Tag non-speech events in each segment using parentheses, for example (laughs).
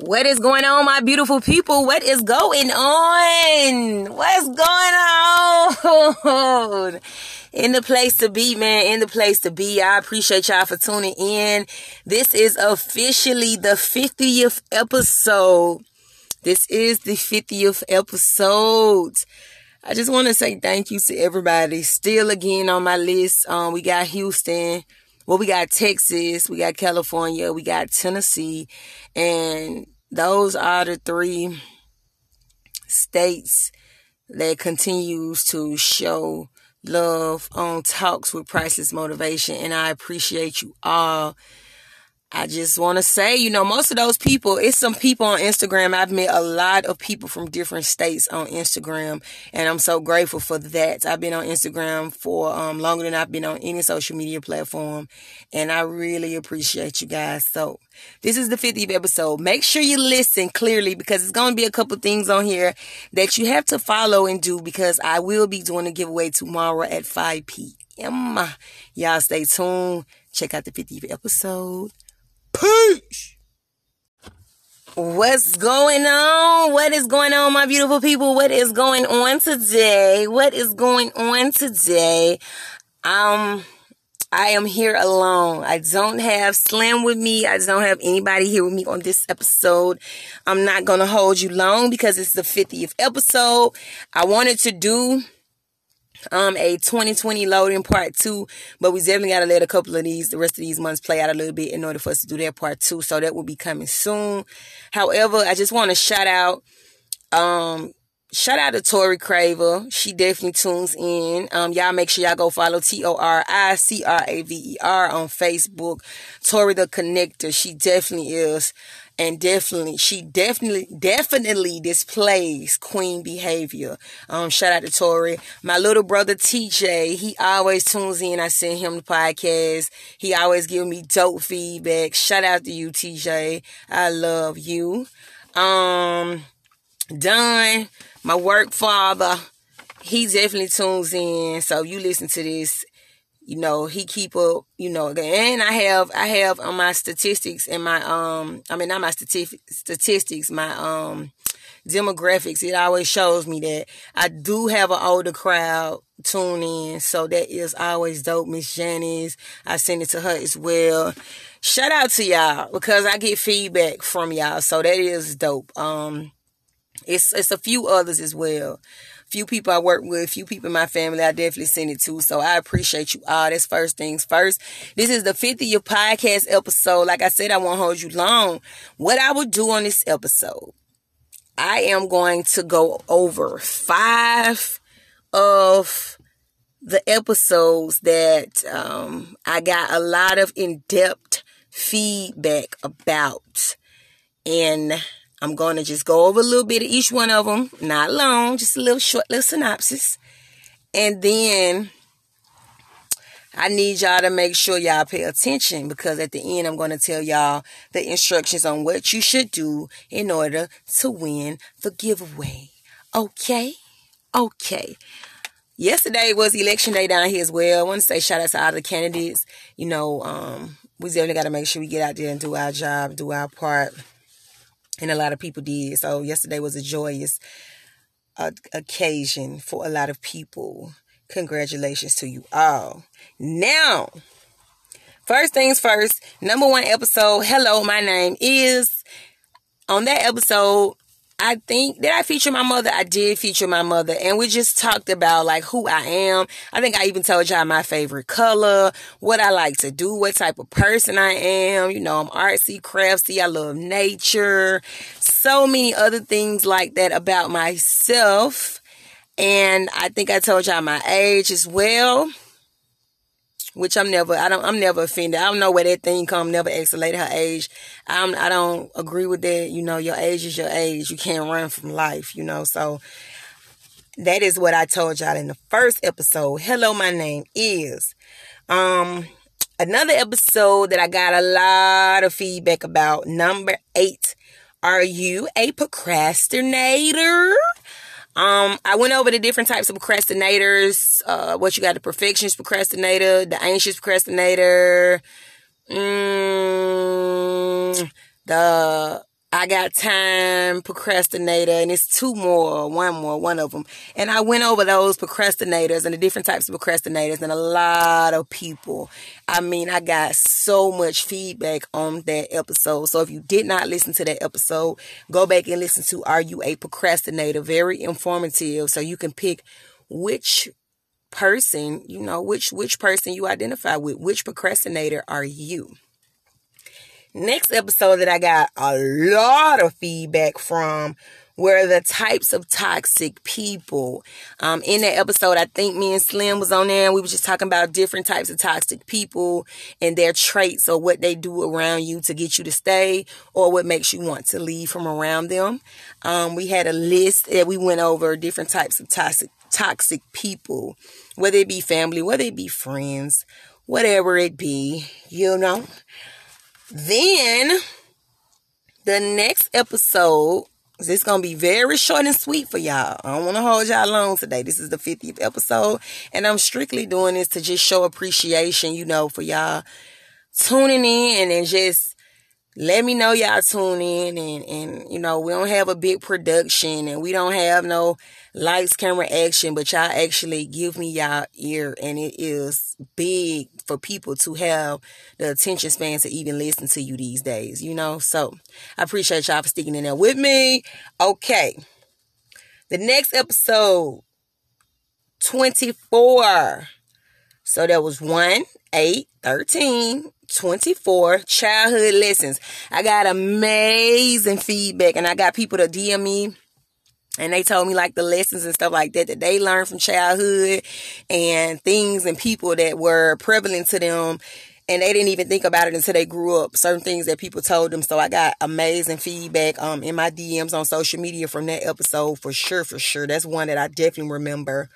What is going on, my beautiful people? What is going on? What's going on? (laughs) In the place to be, man. In the place to be. I appreciate y'all for tuning in. This is officially the 50th episode. This is the 50th episode. I just want to say thank you to everybody. Still again on my list. Um, we got Houston. Well, we got Texas, we got California, we got Tennessee, and those are the three states that continues to show love on talks with priceless motivation and i appreciate you all I just want to say, you know, most of those people, it's some people on Instagram. I've met a lot of people from different states on Instagram, and I'm so grateful for that. I've been on Instagram for um, longer than I've been on any social media platform, and I really appreciate you guys. So, this is the 50th episode. Make sure you listen clearly because it's going to be a couple things on here that you have to follow and do because I will be doing a giveaway tomorrow at 5 p.m. Y'all stay tuned. Check out the 50th episode. Peace. What's going on? What is going on, my beautiful people? What is going on today? What is going on today? Um, I am here alone. I don't have Slim with me. I don't have anybody here with me on this episode. I'm not going to hold you long because it's the 50th episode. I wanted to do um a 2020 loading part two but we definitely got to let a couple of these the rest of these months play out a little bit in order for us to do that part two so that will be coming soon. However i just want to shout out um shout out to tori craver. She definitely tunes in. Um y'all make sure y'all go follow t-o-r-i-c-r-a-v-e-r on facebook. Tori the connector she definitely is and definitely she definitely definitely displays queen behavior. Um shout out to tori. My little brother tj he always tunes in. I send him the podcast. He always give me dope feedback. Shout out to you tj i love you. Um don my work father he definitely tunes in. So you listen to this you know he keep up you know and i have i have on my statistics and my um i mean not my stati- statistics my um demographics it always shows me that i do have an older crowd tune in so that is always dope miss janice. I send it to her as well. Shout out to y'all because i get feedback from y'all so that is dope. Um it's it's a few others as well few people I work with, few people in my family, I definitely send it to. So I appreciate you all. That's first things first. This is the 50th podcast episode. Like I said, I won't hold you long. What I will do on this episode, I am going to go over five of the episodes that um, I got a lot of in depth feedback about. And I'm going to just go over a little bit of each one of them, not long, just a little short little synopsis. And then I need y'all to make sure y'all pay attention because at the end I'm going to tell y'all the instructions on what you should do in order to win the giveaway. Okay? Okay. Yesterday was election day down here as well. I want to say shout out to all the candidates. You know, um, we definitely got to make sure we get out there and do our job, do our part and a lot of people did. So yesterday was a joyous uh, occasion for a lot of people. Congratulations to you all. Now, first things first, number one episode. Hello, my name is. On that episode, I think did I feature my mother? I did feature my mother, and we just talked about like who I am. I think I even told y'all my favorite color, what I like to do, what type of person I am. You know, I'm artsy, crafty. I love nature. So many other things like that about myself, and I think I told y'all my age as well which I'm never, I don't, I'm never offended. I don't know where that thing come. Never escalated her age. I'm, I don't agree with that. You know, your age is your age. You can't run from life. You know, so that is what I told y'all in the first episode. Hello, my name is. Um, another episode that I got a lot of feedback about. Number eight. Are you a procrastinator? Um, I went over the different types of procrastinators. Uh, what you got the perfectionist procrastinator, the anxious procrastinator, mm, the I got time, procrastinator, and it's two more, one more, one of them. And I went over those procrastinators and the different types of procrastinators and a lot of people. I mean, I got so much feedback on that episode. So if you did not listen to that episode, go back and listen to Are You a Procrastinator? Very informative. So you can pick which person, you know, which which person you identify with, which procrastinator are you? Next episode that I got a lot of feedback from were the types of toxic people. Um, in that episode, I think me and Slim was on there and we were just talking about different types of toxic people and their traits or what they do around you to get you to stay or what makes you want to leave from around them. Um, we had a list that we went over different types of toxic toxic people, whether it be family, whether it be friends, whatever it be, you know. Then the next episode is gonna be very short and sweet for y'all. I don't want to hold y'all long today. This is the 50th episode, and I'm strictly doing this to just show appreciation, you know, for y'all tuning in and just let me know y'all tune in and and you know we don't have a big production and we don't have no lights camera action but y'all actually give me y'all ear and it is big for people to have the attention span to even listen to you these days you know? So i appreciate y'all for sticking in there with me. Okay. The next episode 24 so that was 1 8 13 24 childhood lessons. I got amazing feedback and I got people to DM me and they told me like the lessons and stuff like that that they learned from childhood and things and people that were prevalent to them and they didn't even think about it until they grew up. Certain things that people told them. So i got amazing feedback um in my dms on social media from that episode for sure for sure. That's one that i definitely remember.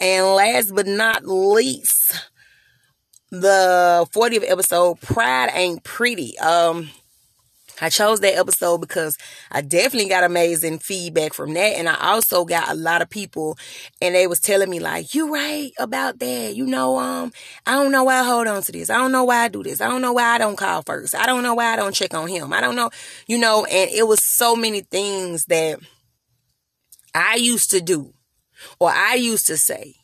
And last but not least the 40th episode, Pride Ain't Pretty. Um, I chose that episode because I definitely got amazing feedback from that. And I also got a lot of people and they was telling me like, you right about that. You know, um, I don't know why I hold on to this. I don't know why I do this. I don't know why I don't call first. I don't know why I don't check on him. I don't know, you know, and it was so many things that I used to do or I used to say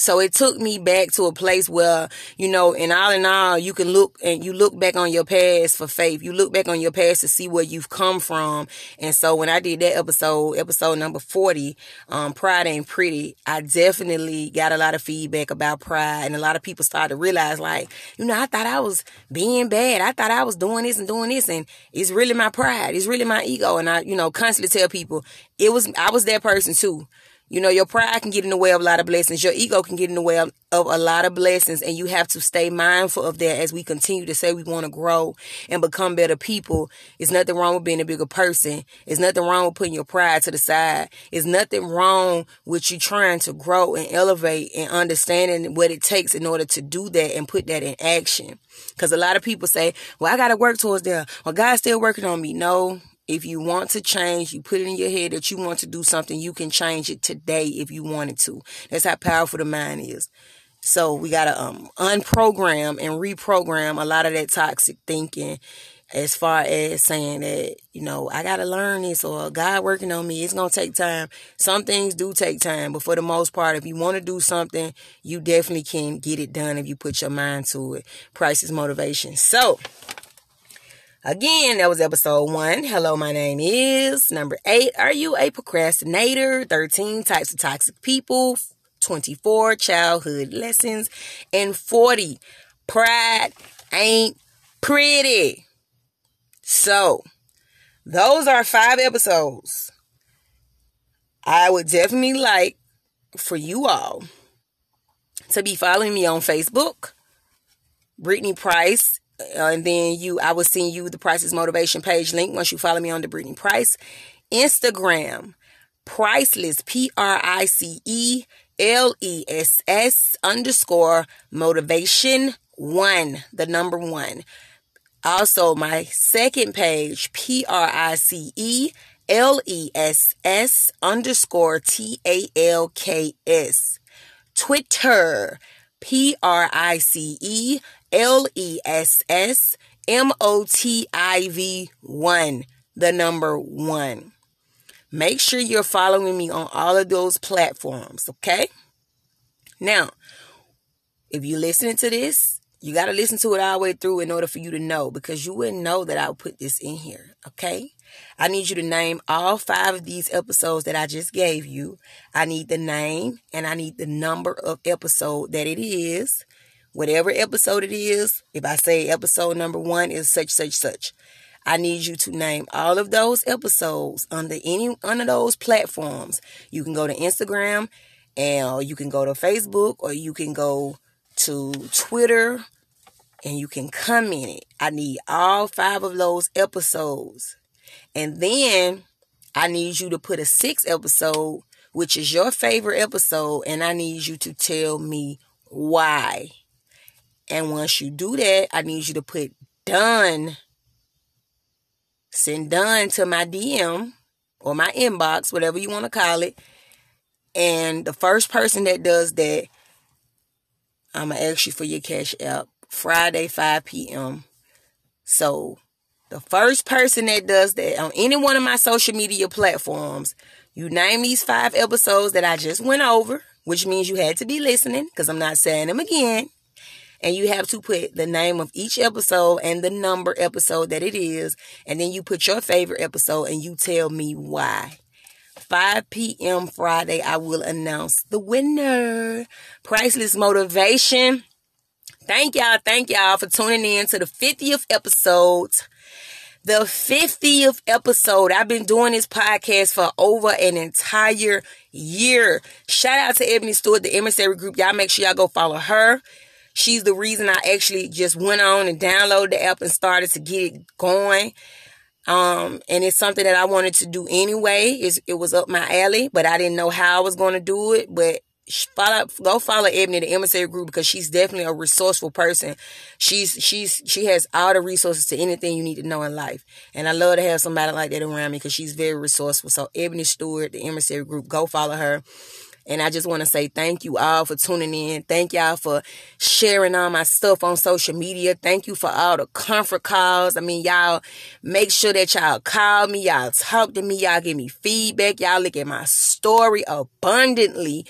so it took me back to a place where, you know, in all in all, you can look and you look back on your past for faith. You look back on your past to see where you've come from. And so when I did that episode, episode number 40, um, Pride Ain't Pretty, I definitely got a lot of feedback about pride. And a lot of people started to realize, like, you know, I thought I was being bad. I thought I was doing this and doing this. And it's really my pride. It's really my ego. And I, you know, constantly tell people it was, I was that person too. You know, your pride can get in the way of a lot of blessings. Your ego can get in the way of, of a lot of blessings. And you have to stay mindful of that as we continue to say we want to grow and become better people. It's nothing wrong with being a bigger person. It's nothing wrong with putting your pride to the side. It's nothing wrong with you trying to grow and elevate and understanding what it takes in order to do that and put that in action. Because a lot of people say, well, I got to work towards that. Well, God's still working on me. No, if you want to change, you put it in your head that you want to do something, you can change it today if you wanted to. That's how powerful the mind is. So we got to um, unprogram and reprogram a lot of that toxic thinking as far as saying that, you know, I got to learn this or God working on me. It's going to take time. Some things do take time, but for the most part, if you want to do something, you definitely can get it done if you put your mind to it. Priceless Motivation. So, Again, that was episode one. Hello, my name is number eight. Are you a procrastinator? 13 types of toxic people. 24 childhood lessons. And 40 pride ain't pretty. So, those are five episodes. I would definitely like for you all to be following me on Facebook, Brittany Price Uh, and then you, I will send you the Priceless Motivation page link once you follow me on the Brittany Price. Instagram, Priceless, P R I C E L E S S underscore motivation one, the number one. Also, my second page, P R I C E L E S S underscore T A L K S. Twitter, P R I C E L E S S M O T I V 1, the number 1. Make sure you're following me on all of those platforms, okay? Now, if you're listening to this, you got to listen to it all the way through in order for you to know because you wouldn't know that I'll put this in here, okay? I need you to name all five of these episodes that I just gave you. I need the name and I need the number of episode that it is. Whatever episode it is, if I say episode number one is such, such, such, I need you to name all of those episodes under any one of those platforms. You can go to Instagram and you can go to Facebook or you can go to Twitter and you can comment it. I need all five of those episodes. And then I need you to put a sixth episode, which is your favorite episode, and I need you to tell me why. And once you do that, I need you to put done. Send done to my DM or my inbox, whatever you want to call it. And the first person that does that, I'm going to ask you for your cash app Friday, 5 p.m. So the first person that does that on any one of my social media platforms, you name these five episodes that I just went over, which means you had to be listening because I'm not saying them again and you have to put the name of each episode and the number episode that it is, and then you put your favorite episode and you tell me why. 5 p.m. Friday, I will announce the winner. Priceless Motivation. Thank y'all. Thank y'all for tuning in to the 50th episode. The 50th episode. I've been doing this podcast for over an entire year. Shout out to Ebony Stewart, the emissary group. Y'all make sure y'all go follow her. She's the reason I actually just went on and downloaded the app and started to get it going. Um, and it's something that I wanted to do anyway. It's, it was up my alley, but I didn't know how I was going to do it. But follow, go follow Ebony, the emissary group, because she's definitely a resourceful person. She's, she's, she has all the resources to anything you need to know in life. And I love to have somebody like that around me because she's very resourceful. So Ebony Stewart, the emissary group, go follow her. And I just want to say thank you all for tuning in. Thank y'all for sharing all my stuff on social media. Thank you for all the comfort calls. I mean, y'all make sure that y'all call me. Y'all talk to me. Y'all give me feedback. Y'all look at my story abundantly.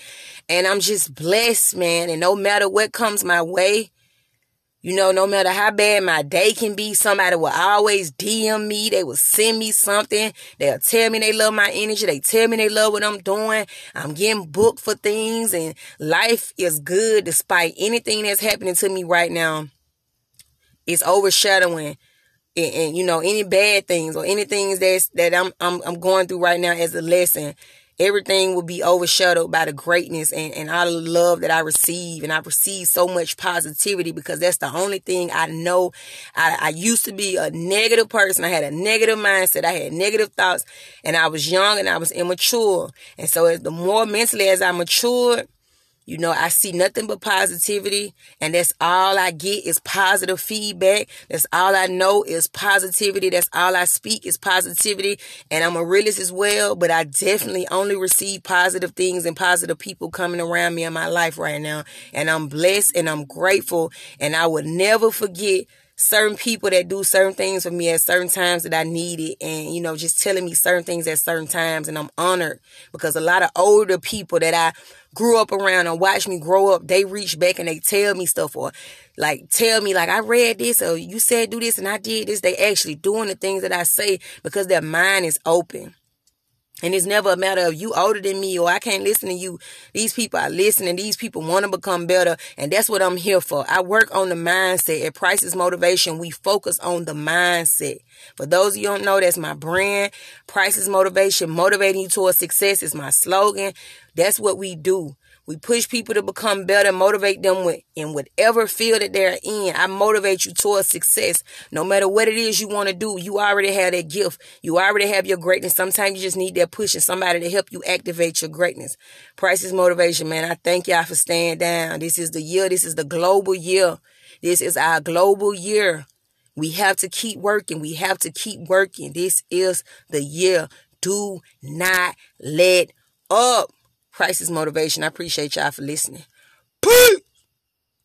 And I'm just blessed, man. And no matter what comes my way, you know, no matter how bad my day can be, somebody will always DM me. They will send me something. They'll tell me they love my energy. They tell me they love what I'm doing. I'm getting booked for things and life is good despite anything that's happening to me right now. It's overshadowing and, and you know, any bad things or anything that's, that I'm, I'm, I'm going through right now as a lesson everything will be overshadowed by the greatness and, and all the love that I receive. And I receive so much positivity because that's the only thing I know. I, I used to be a negative person. I had a negative mindset. I had negative thoughts and I was young and I was immature. And so as, the more mentally as I matured, you know, I see nothing but positivity, and that's all I get is positive feedback. That's all I know is positivity. That's all I speak is positivity. And I'm a realist as well, but I definitely only receive positive things and positive people coming around me in my life right now. And I'm blessed and I'm grateful, and I would never forget certain people that do certain things for me at certain times that I need it and you know just telling me certain things at certain times and I'm honored because a lot of older people that I grew up around and watched me grow up they reach back and they tell me stuff or like tell me like I read this or you said do this and I did this they actually doing the things that I say because their mind is open and it's never a matter of you older than me or I can't listen to you. These people are listening. These people want to become better. And that's what I'm here for. I work on the mindset. At Priceless Motivation, we focus on the mindset. For those of you don't know, that's my brand. Priceless Motivation, motivating you towards success is my slogan. That's what we do. We push people to become better, motivate them with, in whatever field that they're in. I motivate you towards success. No matter what it is you want to do, you already have that gift. You already have your greatness. Sometimes you just need that push and somebody to help you activate your greatness. Priceless motivation, man. I thank y'all for staying down. This is the year. This is the global year. This is our global year. We have to keep working. We have to keep working. This is the year. Do not let up. Priceless motivation. I appreciate y'all for listening. Peace.